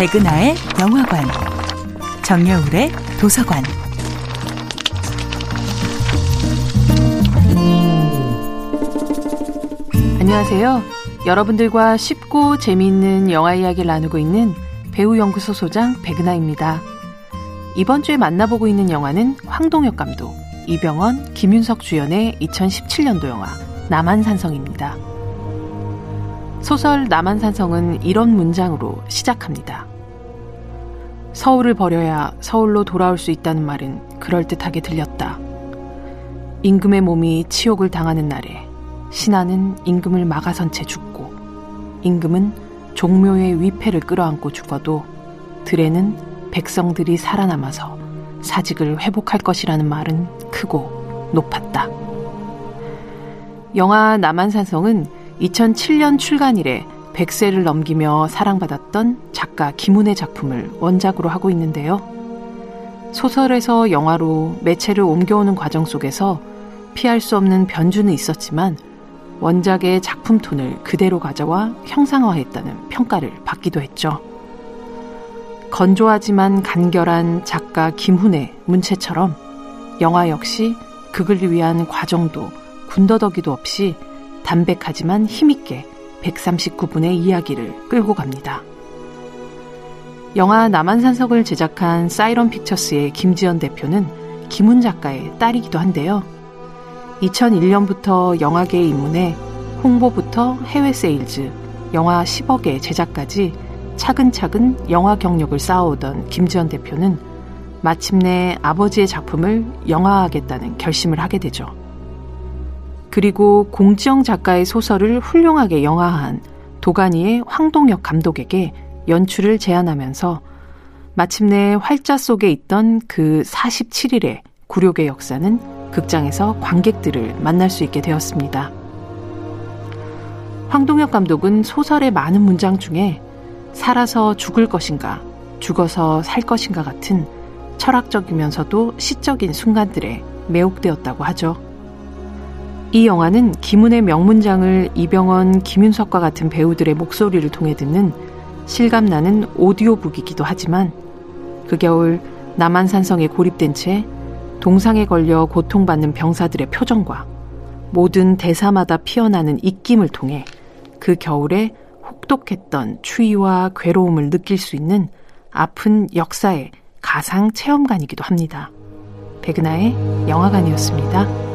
백은하의 영화관, 정여울의 도서관. 안녕하세요. 여러분들과 쉽고 재미있는 영화 이야기를 나누고 있는 배우 연구소 소장 백은하입니다. 이번 주에 만나보고 있는 영화는 황동혁 감독, 이병헌, 김윤석 주연의 2017년도 영화 남한산성입니다. 소설 남한산성은 이런 문장으로 시작합니다. 서울을 버려야 서울로 돌아올 수 있다는 말은 그럴듯하게 들렸다. 임금의 몸이 치욕을 당하는 날에 신하는 임금을 막아선 채 죽고 임금은 종묘의 위패를 끌어안고 죽어도 들에는 백성들이 살아남아서 사직을 회복할 것이라는 말은 크고 높았다. 영화 남한산성은 2007년 출간 이래 100세를 넘기며 사랑받았던 작가 김훈의 작품을 원작으로 하고 있는데요. 소설에서 영화로 매체를 옮겨오는 과정 속에서 피할 수 없는 변주는 있었지만 원작의 작품 톤을 그대로 가져와 형상화했다는 평가를 받기도 했죠. 건조하지만 간결한 작가 김훈의 문체처럼 영화 역시 극을 위한 과장도 군더더기도 없이 담백하지만 힘있게 139분의 이야기를 끌고 갑니다. 영화 남한산성을 제작한 사이런 픽처스의 김지연 대표는 김훈 작가의 딸이기도 한데요. 2001년부터 영화계에 입문해 홍보부터 해외 세일즈, 영화 10억의 제작까지 차근차근 영화 경력을 쌓아오던 김지연 대표는 마침내 아버지의 작품을 영화하겠다는 결심을 하게 되죠. 그리고 공지영 작가의 소설을 훌륭하게 영화한 도가니의 황동혁 감독에게 연출을 제안하면서 마침내 활자 속에 있던 그 47일의 굴욕의 역사는 극장에서 관객들을 만날 수 있게 되었습니다. 황동혁 감독은 소설의 많은 문장 중에 살아서 죽을 것인가, 죽어서 살 것인가 같은 철학적이면서도 시적인 순간들에 매혹되었다고 하죠. 이 영화는 김훈의 명문장을 이병헌, 김윤석과 같은 배우들의 목소리를 통해 듣는 실감나는 오디오북이기도 하지만 그 겨울 남한산성에 고립된 채 동상에 걸려 고통받는 병사들의 표정과 모든 대사마다 피어나는 입김을 통해 그 겨울에 혹독했던 추위와 괴로움을 느낄 수 있는 아픈 역사의 가상 체험관이기도 합니다. 백은하의 영화관이었습니다.